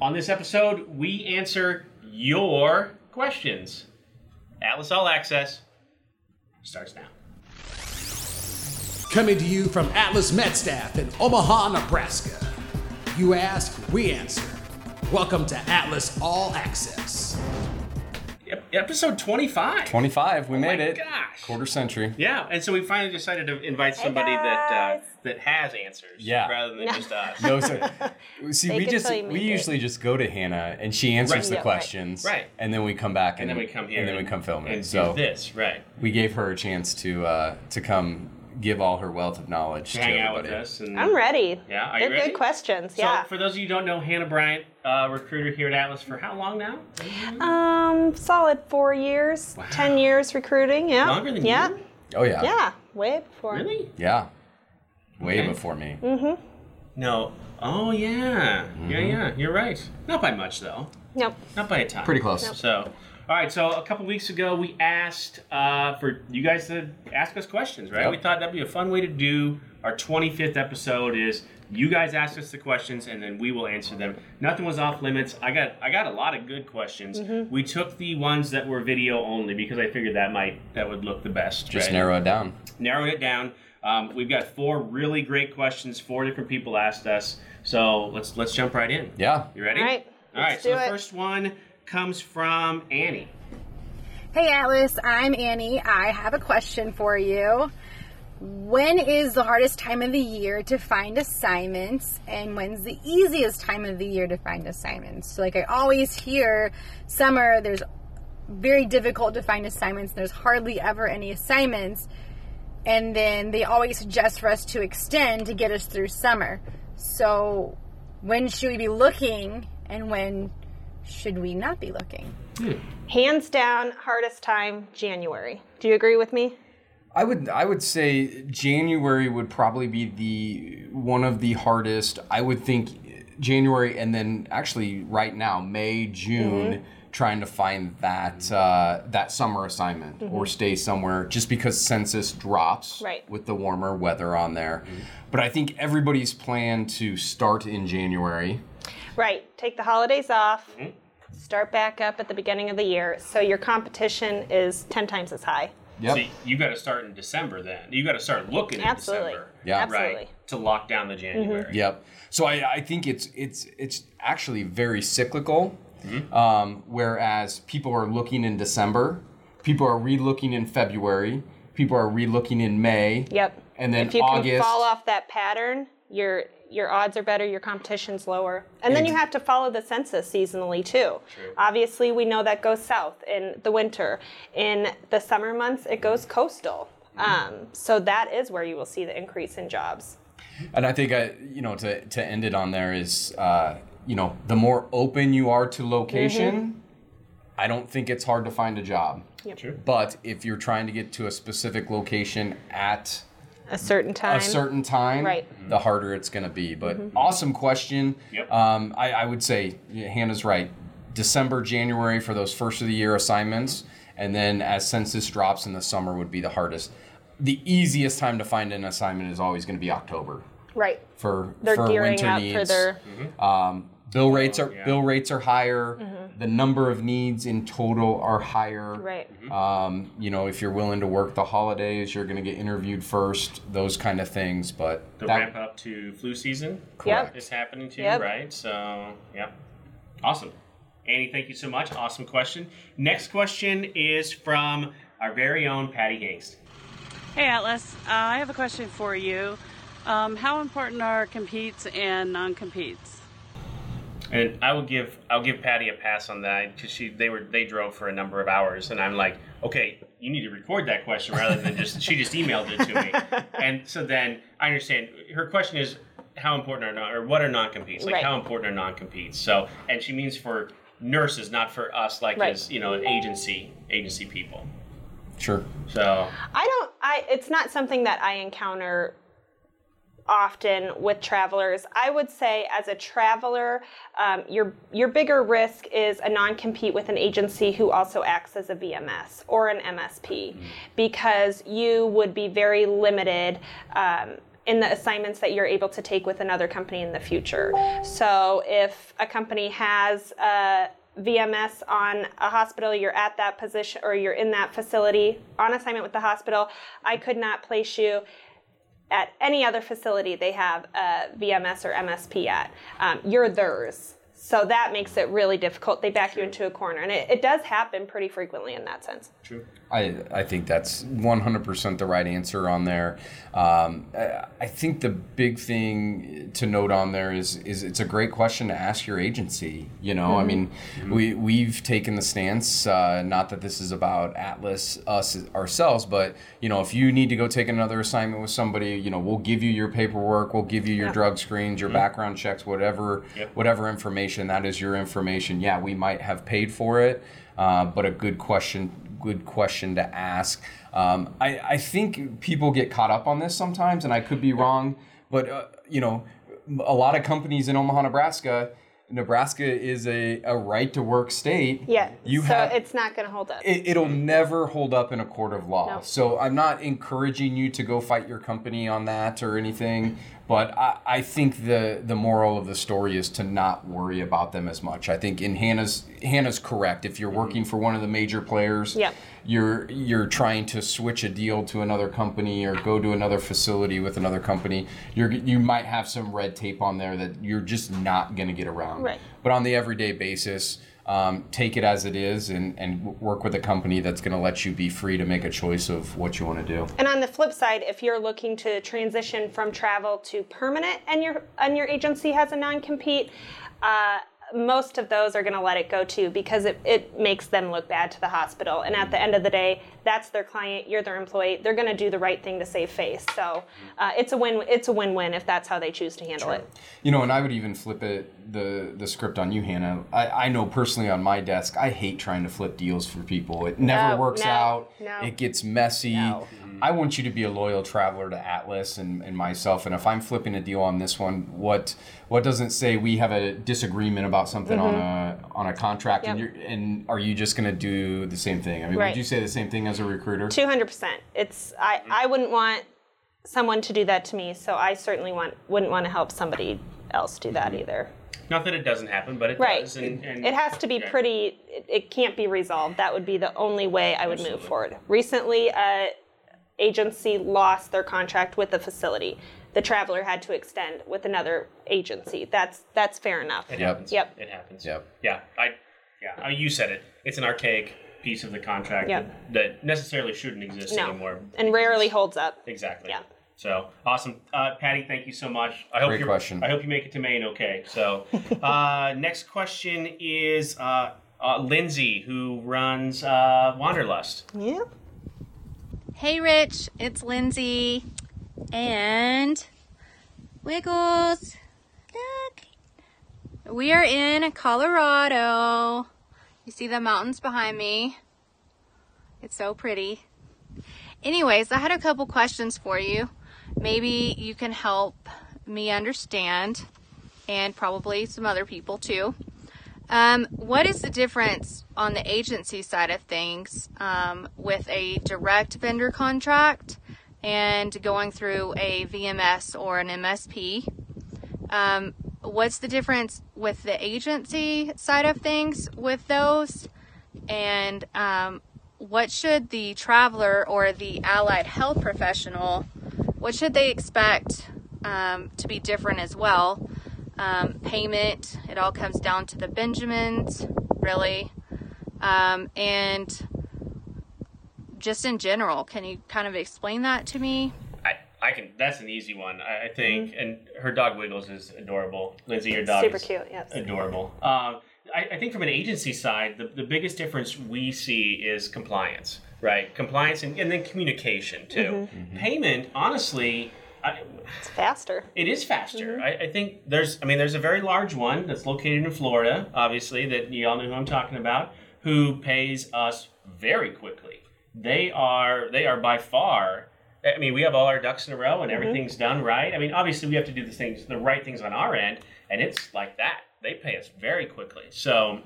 On this episode, we answer your questions. Atlas All Access starts now. Coming to you from Atlas Med Staff in Omaha, Nebraska. You ask, we answer. Welcome to Atlas All Access. Ep- Episode 25. 25, we made my it. gosh. Quarter century. Yeah, and so we finally decided to invite somebody that uh, that has answers, Yeah. rather than just us. No, so, see, Fake we just till we make it. usually just go to Hannah and she answers Right. the Yeah, questions, Right. And then we come back and and, then we come here, and then we come film and it. do So this, right? we gave her a chance to uh, to come give all her wealth of knowledge To to, hang out with everybody. us. And I'm ready. Yeah, are They're you ready? good questions. So, yeah. for those of you who don't know, Hannah Bryant, uh, recruiter here at Atlas for how long now? Um, solid four years, ten years recruiting. Yeah. Longer than yeah. you? Oh yeah, Yeah. Way before. Really? yeah, way Okay. before me. Mm. No. Oh yeah, Mm-hmm. yeah, yeah. You're right. Not by much though. Nope. Not by a ton. Pretty close. So, all right. So a couple weeks ago, we asked uh, for you guys to ask us questions, right? Yep. We thought that'd be a fun way to do our 25th episode. Is you guys ask us the questions and then we will answer them. Nothing was off limits. I got I got a lot of good questions. Mm-hmm. We took the ones that were video only because I figured that might that would look the best. Just right? narrow it down. Narrow it down. Um, we've got four really great questions. Four different people asked us. So let's let's jump right in. Yeah. You ready? All right, All right. let's So do the it. first one comes from Annie. Hey Atlas, I'm Annie. I have a question for you. When is the hardest time of the year to find assignments and when's the easiest time of the year to find assignments? So like I always hear summer there's very difficult to find assignments. There's hardly ever any assignments. And then they always suggest for us to extend to get us through summer. So when should we be looking and when should we not be looking? Hands down, hardest time January. Do you agree with me? I would I would say January would probably be the one of the hardest. I would think January and then actually right now May June Mm-hmm. trying to find that uh, that summer assignment or stay somewhere just because census drops Mm-hmm. Right. with the warmer weather on there. But I think everybody's plan to start in January. Right. Take the holidays off. Mm-hmm. Start back up at the beginning of the year, so your competition is ten times as high. Yep. So you got to start in December then. You got to start looking Absolutely. in December. Yeah. Absolutely. Right. To lock down the January. Mm-hmm. Yep. So I, I think it's it's it's actually very cyclical. Mm-hmm. Um, whereas people are looking in December, people are re-looking in February, people are re-looking in May. Yep. And then if you August. can fall off that pattern, your your odds are better, your competition's lower. And then you have to follow the census seasonally too. Obviously, we know that goes south in the winter. In the summer months, it goes coastal. Um, so that is where you will see the increase in jobs. And I think I, you know, to to end it on there is, uh, you know, the more open you are to location, I don't think it's hard to find a job. Sure. But if you're trying to get to a specific location at A certain time. a certain time, Right. the harder it's going to be. But awesome question. Yep. Um, I, I would say yeah, Hannah's right. December, January for those first of the year assignments, and then as census drops in the summer would be the hardest. The easiest time to find an assignment is always going to be October right. for They're for gearing winter up needs. for their Um, bill rates are yeah. bill rates are higher. The number of needs in total are higher. right. Um, you know, if you're willing to work the holidays, you're going to get interviewed first. Those kind of things. But The that- ramp up to flu season Yep. is happening too, Yep. right? So, yeah. Awesome. Annie, thank you so much. Awesome question. Next question is from our very own Patty Hingst. Hey Atlas, uh, I have a question for you. Um, how important are competes and non-competes? And I will give I'll give Patty a pass on that because she they were they drove for a number of hours, and I'm like, okay, you need to record that question rather than just she just emailed it to me, and so then I understand her question is how important are non or what are non competes like Right. how important are non competes so and she means for nurses not for us like Right. as you know agency agency people Sure. so I don't. I. It's not something that I encounter often with travelers. I would say, as a traveler, um, your your bigger risk is a non-compete with an agency who also acts as a VMS or an MSP, because you would be very limited. Um, in the assignments that you're able to take with another company in the future. So if a company has a VMS on a hospital, you're at that position or you're in that facility on assignment with the hospital, I could not place you at any other facility they have a VMS or MSP at. Um, you're theirs. So that makes it really difficult. They back you into a corner. And it, it does happen pretty frequently in that sense. True. I, I think that's 100% the right answer on there. Um, I, I think the big thing to note on there is is it's a great question to ask your agency. You know, I mean, we we've taken the stance. Uh, not that this is about Atlas us ourselves, but you know, if you need to go take another assignment with somebody, you know, we'll give you your paperwork, we'll give you your Yeah. drug screens, your background checks, whatever Yep. whatever information that is your information. Yeah, we might have paid for it, uh, but a good question good question to ask. Um, I, I think people get caught up on this sometimes, and I could be wrong, but uh, you know, a lot of companies in Omaha, Nebraska. Nebraska is a, a right to work state. Yeah. You so have it's not going to hold up. it, it'll never hold up in a court of law. No. So I'm not encouraging you to go fight your company on that or anything. But I, I think the the moral of the story is to not worry about them as much. I think in Hannah's Hannah's correct. If you're mm-hmm. working for one of the major players, you're you're trying to switch a deal to another company or go to another facility with another company. You're you might have some red tape on there that you're just not going to get around. Right. But on the everyday basis, um, take it as it is and, and work with a company that's going to let you be free to make a choice of what you want to do. And on the flip side, if you're looking to transition from travel to permanent and your and your agency has a non-compete, uh, most of those are going to let it go too because it, it makes them look bad to the hospital. And at the end of the day, that's their client, you're their employee. They're going to do the right thing to save face. So uh, it's a win. It's a win-win if that's how they choose to handle it. You know, and I would even flip it the the script on you, Hannah. I, I know personally on my desk, I hate trying to flip deals for people. It never No, works no, out. no. It gets messy. Mm-hmm. I want you to be a loyal traveler to Atlas and, and myself. And if I'm flipping a deal on this one, what what doesn't say we have a disagreement about something on mm-hmm. a on a contract and Mm-hmm. You're and are you just gonna do the same thing? I mean, Right. would you say the same thing as a recruiter? Two hundred percent. It's I, mm-hmm. I wouldn't want someone to do that to me, so I certainly want wouldn't want to help somebody else do that either. Not that it doesn't happen, but it Right. does. And, and It has to be yeah. pretty. It, it can't be resolved. That would be the only way I would move forward. Recently, a agency lost their contract with the facility. The traveler had to extend with another agency. That's that's fair enough. It Yep. happens. Yep. It happens. Yep. Yeah. I. Yeah. uh, You said it. It's an archaic piece of the contract Yep. that, that necessarily shouldn't exist No, anymore. and rarely holds up. Exactly. Yeah. So awesome, uh, Patty. Thank you so much. I hope Great you question. I hope you make it to Maine okay. So, uh, next question is uh, uh, Lindsay, who runs uh, Wanderlust. Yeah. Hey, Rich, it's Lindsay and Wiggles. Look, we are in Colorado. You see the mountains behind me? It's so pretty. Anyways, I had a couple questions for you. Maybe you can help me understand, and probably some other people too. Um, what is the difference on the agency side of things um, with a direct vendor contract and going through a VMS or an MSP? Um, what's the difference with the agency side of things with those? And um, what should the traveler or the allied health professional, what should they expect um, to be different as well? um, payment. It all comes down to the Benjamins, really. Um, and just in general, can you kind of explain that to me? I, I can. That's an easy one, I, I think. And her dog Wiggles is adorable. Lindsay, your dog Super is cute. Yes. adorable. Um, I, I think from an agency side, the, the biggest difference we see is compliance, right? Compliance and, and then communication too. Mm-hmm. Mm-hmm. Payment, honestly, I, It's faster. it is faster. Mm-hmm. I, I think there's, I mean, there's a very large one that's located in Florida, obviously, that you all know who I'm talking about, who pays us very quickly. They are, they are by far. I mean, we have all our ducks in a row and everything's done right. I mean, obviously, we have to do the things, the right things on our end, and it's like that. They pay us very quickly. So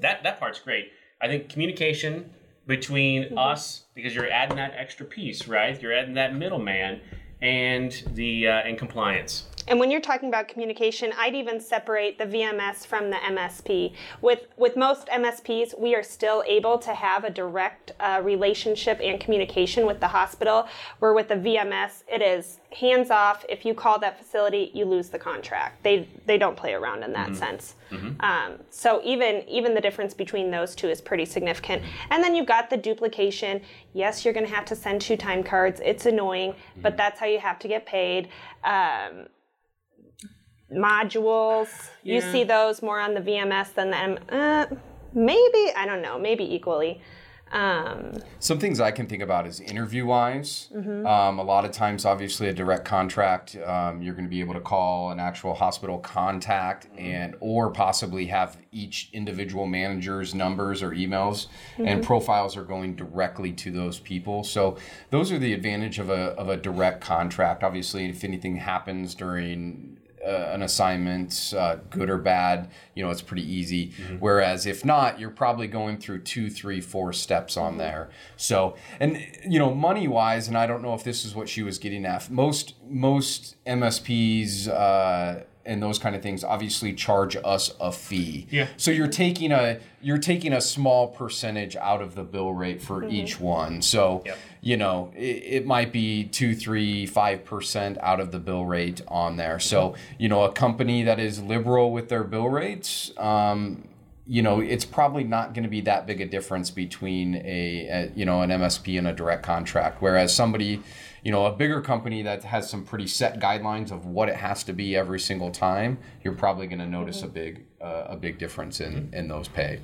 that that part's great. I think communication between us because you're adding that extra piece, right? You're adding that middleman. and the uh, and compliance. And when you're talking about communication, I'd even separate the VMS from the MSP. With with most MSPs, we are still able to have a direct uh, relationship and communication with the hospital. Where with the VMS, it is hands off. If you call that facility, you lose the contract. They they don't play around in that sense. Um, so even even the difference between those two is pretty significant. And then you've got the duplication. Yes, you're going to have to send two time cards. It's annoying, but that's how you have to get paid. Um, modules. You see those more on the VMS than the M. Uh, maybe I don't know. Maybe equally. Um, Some things I can think about is interview wise. Mm-hmm. Um, a lot of times, obviously, a direct contract, um, you're going to be able to call an actual hospital contact and or possibly have each individual manager's numbers or emails and profiles are going directly to those people. So those are the advantage of a of a direct contract. Obviously, if anything happens during uh, an assignment, uh, good or bad, you know, it's pretty easy. Whereas if not, you're probably going through two, three, four steps on there. So, and you know, money wise, and I don't know if this is what she was getting at. Most most MSPs. Uh, and those kind of things obviously charge us a fee. Yeah. So you're taking a you're taking a small percentage out of the bill rate for each one. So Yep. you know it, it might be two three five percent out of the bill rate on there so you know a company that is liberal with their bill rates um, you know it's probably not going to be that big a difference between a, a you know an msp and a direct contract whereas somebody you know a bigger company that has some pretty set guidelines of what it has to be every single time you're probably going to notice a big uh, a big difference in in those pay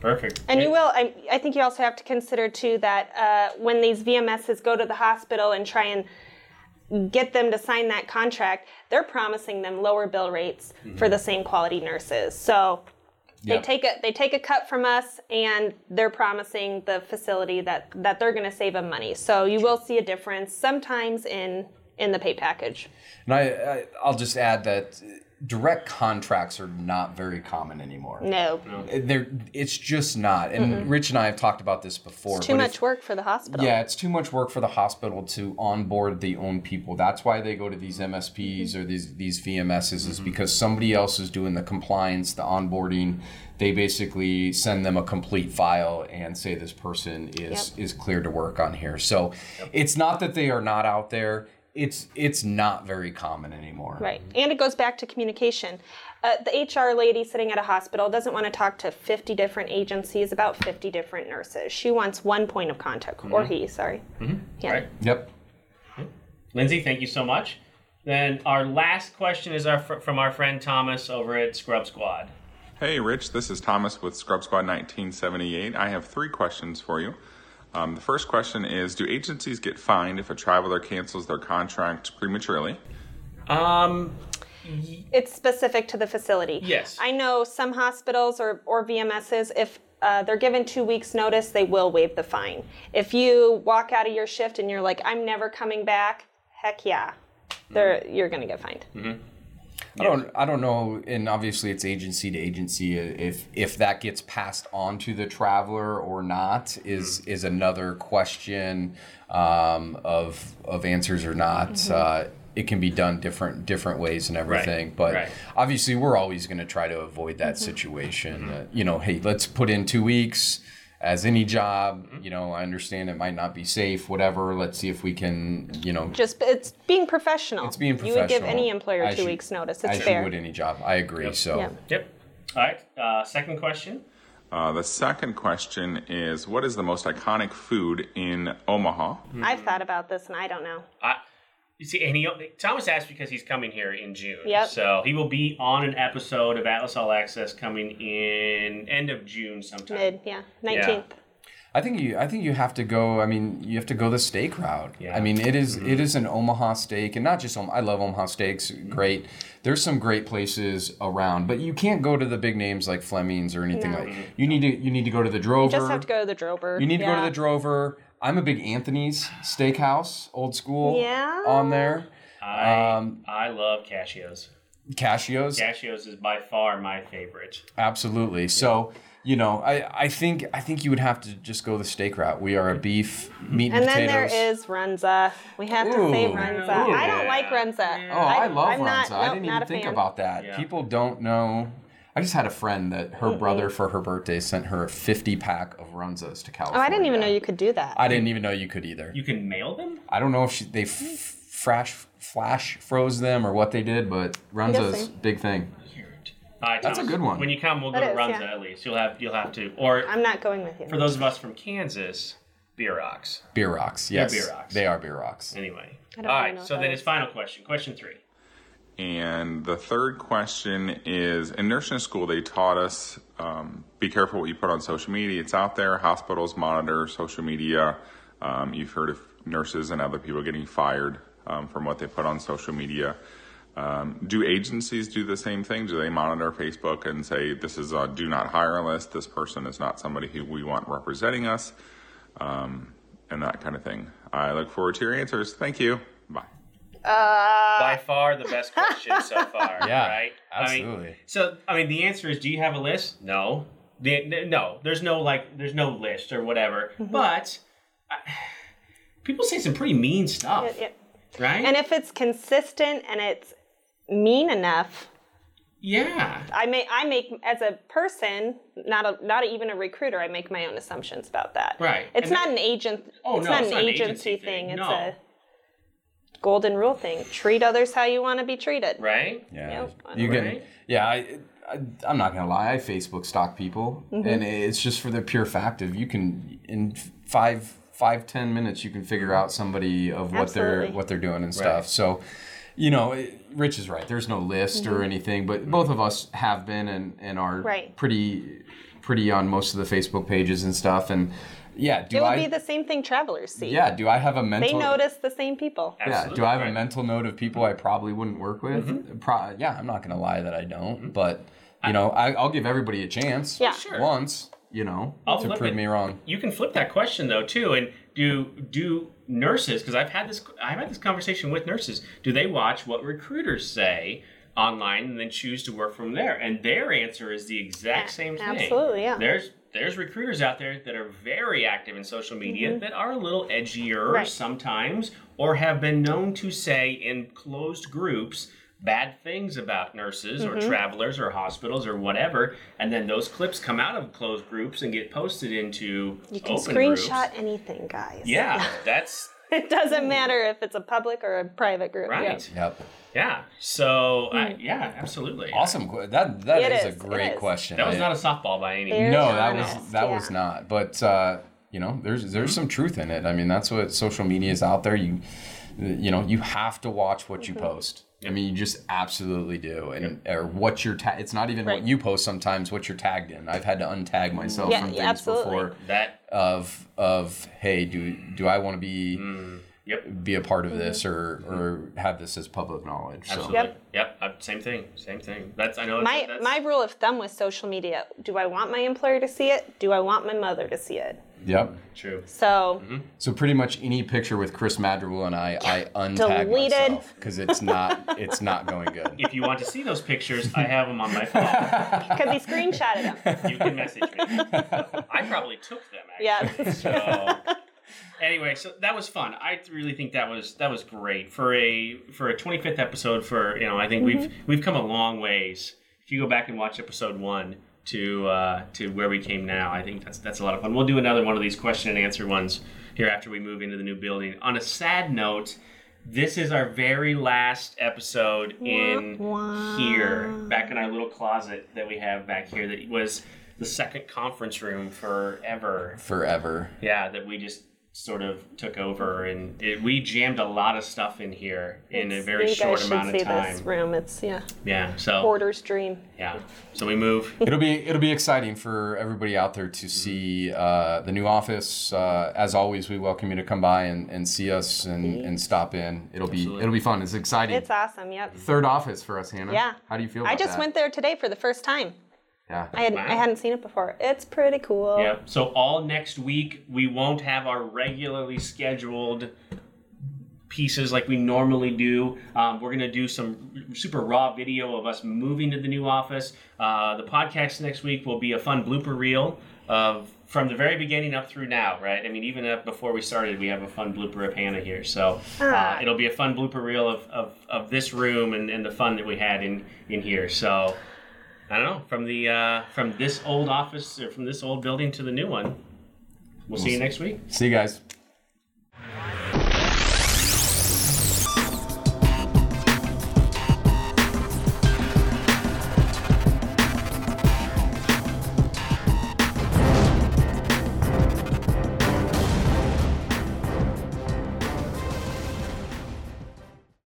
Perfect. and you will. I, I think you also have to consider too that uh, when these VMSs go to the hospital and try and get them to sign that contract, they're promising them lower bill rates for the same quality nurses. So they Yeah. take a they take a cut from us, and they're promising the facility that that they're going to save them money. So you will see a difference sometimes in in the pay package. And I, I I'll just add that direct contracts are not very common anymore. No, They're, it's just not. And mm-hmm. Rich and I have talked about this before. too much if- work for the hospital. Yeah, it's too much work for the hospital to onboard the own people. That's why they go to these MSPs mm-hmm. or these these VMSs is mm-hmm. because somebody else is doing the compliance, the onboarding. They basically send them a complete file and say this person is Yep. is clear to work on here. So it's not that they are not out there. It's it's not very common anymore. Right. And it goes back to communication. Uh, the HR lady sitting at a hospital doesn't want to talk to 50 different agencies about 50 different nurses. She wants one point of contact, or he, sorry. Yeah. Right. Yep. Lindsay, thank you so much. Then our last question is our fr- from our friend Thomas over at Scrub Squad. Hey, Rich, this is Thomas with Scrub Squad 1978. I have three questions for you. Um, the first question is Do agencies get fined if a traveler cancels their contract prematurely? Um, It's specific to the facility. Yes. I know some hospitals or, or VMSs, if uh, they're given two weeks' notice, they will waive the fine. If you walk out of your shift and you're like, I'm never coming back, heck yeah, they're, you're going to get fined. I don't I don't know and obviously it's agency to agency if if that gets passed on to the traveler or not is is another question um, of of answers or not. Uh, it can be done different different ways and everything, but right. obviously we're always going to try to avoid that situation. Uh, you know, hey, let's put in two weeks as any job. You know, I understand it might not be safe, whatever. Let's see if we can, you know, Just it's being professional. it's being professional. You would give any employer as two you- weeks' notice. as It's fair. you would any job. I agree. So. Yeah. yep. All right. Uh, second question. Uh, the second question is What is the most iconic food in Omaha? I've thought about this and I don't know. I, you see, and he Thomas asked because he's coming here in June. Yep. So he will be on an episode of Atlas All Access coming in end of June sometime. Mid, yeah, 19th. I think you. I think you have to go. I mean, you have to go the steak route. Yeah. I mean, it is- mm-hmm. it is an Omaha steak, and not just Omaha. I love Omaha steaks. Mm-hmm. Great. There's some great places around, but you can't go to the big names like Fleming's or anything No. like. Mm-hmm. You need to. You need to go to the Drover. You just have to go to the Drover. You need to go to the Drover. I'm a big Anthony's Steakhouse, old school. Yeah. On there. I Um, I love Cascio's. Cascio's, Cascio's is by far my favorite. absolutely. So you know, I, I think I think you would have to just go the steak route. We are a beef meat and, And then there potatoes. is Runza. We have to say Ooh. Runza. Ooh. I don't like Runza. Oh, I, love I'm Runza. not- I didn't not even think fan. about that. Yeah. People don't know. I just had a friend that her mm-hmm. brother for her birthday sent her a 50 pack of Runzas to California. Oh, I didn't even know you could do that. I didn't even know you could either. You can mail them. I don't know if she, they f- mm. flash flash froze them or what they did, but Runza's big thing. Weird. All right, That's a good one. When you come, we'll go That to is, Runza yeah. at least. You'll have you'll have to, or I'm not going with you. for those of us from Kansas, bierocks. Beer rocks, yes, bierocks. they are bierocks. Anyway. I don't All know So what then that his final question. Question three. And the third question is in nursing school, they taught us um, be careful what you put on social media. It's out there. Hospitals monitor social media. Um, you've heard of nurses and other people getting fired um, from what they put on social media. Um, do agencies do the same thing? Do they monitor Facebook and say, this is a do not hire list? This person is not somebody who we want representing us? Um, and that kind of thing. I look forward to your answers. Thank you. Bye. By far the best question so far. Yeah, Right. I mean, absolutely. so I mean, the answer is: Do you have a list? No. The, no. There's no like. There's no list or whatever. Mm-hmm. But I, people say some pretty mean stuff, Yeah, yeah. right? And if it's consistent and it's mean enough, yeah. I make I make as a person, not a not even a recruiter. I make my own assumptions about that. Right. It's And not that- an agent. Oh, it's no, not it's an not an agency, agency thing. thing. It's No. a golden rule thing. Treat others how you want to be treated. Right. Yeah, Yep. you can. Right. Yeah, I, I, I'm not gonna lie. I Facebook stalk people, Mm-hmm. and it's just for the pure fact of you can in five, five, ten minutes you can figure out somebody of what they're what they're doing and stuff. So, you know, it- Rich is right. There's no list or anything, but both of us have been and and are Mm-hmm. Right. pretty pretty on most of the Facebook pages and stuff. And yeah, do I? It would I? be the same thing travelers see. yeah, do I have a mental? They notice the same people. Yeah. Do I have a mental note of people I probably wouldn't work with? Mm-hmm. Pro- yeah, I'm not going to lie that I don't. But, you know, I, I'll give everybody a chance Yeah. Sure. once, you know, I'll to prove it. me wrong. You can flip that question though too, and do do nurses? Because I've had this I've had this conversation with nurses. Do they watch what recruiters say online and then choose to work from there? And their answer is the exact A- same thing. absolutely, yeah. There's there's recruiters out there that are very active in social media that are a little edgier Mm-hmm. Right. sometimes, or have been known to say in closed groups bad things about nurses or Mm-hmm. travelers or hospitals or whatever, and then those clips come out of closed groups and get posted into You can open screenshot groups. anything, guys. Yeah, that's It doesn't matter if it's a public or a private group. Yeah. right. Yep. Yeah. So I, yeah, absolutely. Awesome. que- That that It is, is, a it great is. question. That was I- not a softball by any Very means. no, that honest, was that was not. But uh, you know, there's there's some truth in it. I mean, that's what social media is out there. You you know, you have to watch what you Mm-hmm. post. I mean, you just absolutely do, and or what you're. Ta- it's not even Right. what you post. Sometimes what you're tagged in. I've had to untag myself Yeah, from yeah, things absolutely. before. That Of of hey, do do I want to be yep. be a part of Mm-hmm. this or or have this as public knowledge? So Absolutely. Yep. Yep. uh, Same thing. Same thing. That's I know. My that's, my rule of thumb with social media: Do I want my employer to see it? Do I want my mother to see it? yep. true. So So pretty much any picture with Chris Madrigal and I, I untag Deleted. myself because it's not it's not going good. If you want to see those pictures, I have them on my phone. because he screenshotted them. You can message me. I probably took them. Actually. Yeah, So anyway, so that was fun. I really think that was that was great for a for a 25th episode. For you know, I think we've we've come a long ways. If you go back and watch episode one to uh, to where we came now, I think that's that's a lot of fun. We'll do another one of these question and answer ones here after we move into the new building. On a sad note. This is our very last episode in here, back in our little closet that we have back here. That was the second conference room forever. Forever. Yeah, that we just sort of took over, and it, we jammed a lot of stuff in here in a It's- very you short guys should amount see of time. this room. It's yeah, Yeah, so hoarder's dream. yeah, so we move. It'll be it'll be exciting for everybody out there to see uh, the new office. Uh, as always, we welcome you to come by and, and see us and, and stop in. It'll be it'll be fun. It's exciting. It's awesome. Yep. Third office for us, Hannah. Yeah. How do you feel? About it? I just that? went there today for the first time. Yeah. I had Wow. I hadn't seen it before. It's pretty cool. Yeah, so all next week we won't have our regularly scheduled pieces like we normally do. Um, we're going to do some super raw video of us moving to the new office. Uh, the podcast next week will be a fun blooper reel of from the very beginning up through now, right? I mean, even up before we started, we have a fun blooper of Hannah here. So uh, it'll be a fun blooper reel of, of, of this room and, and the fun that we had in, in here. So I don't know, from the uh, from this old office or from this old building to the new one. We'll see you next week. See you guys.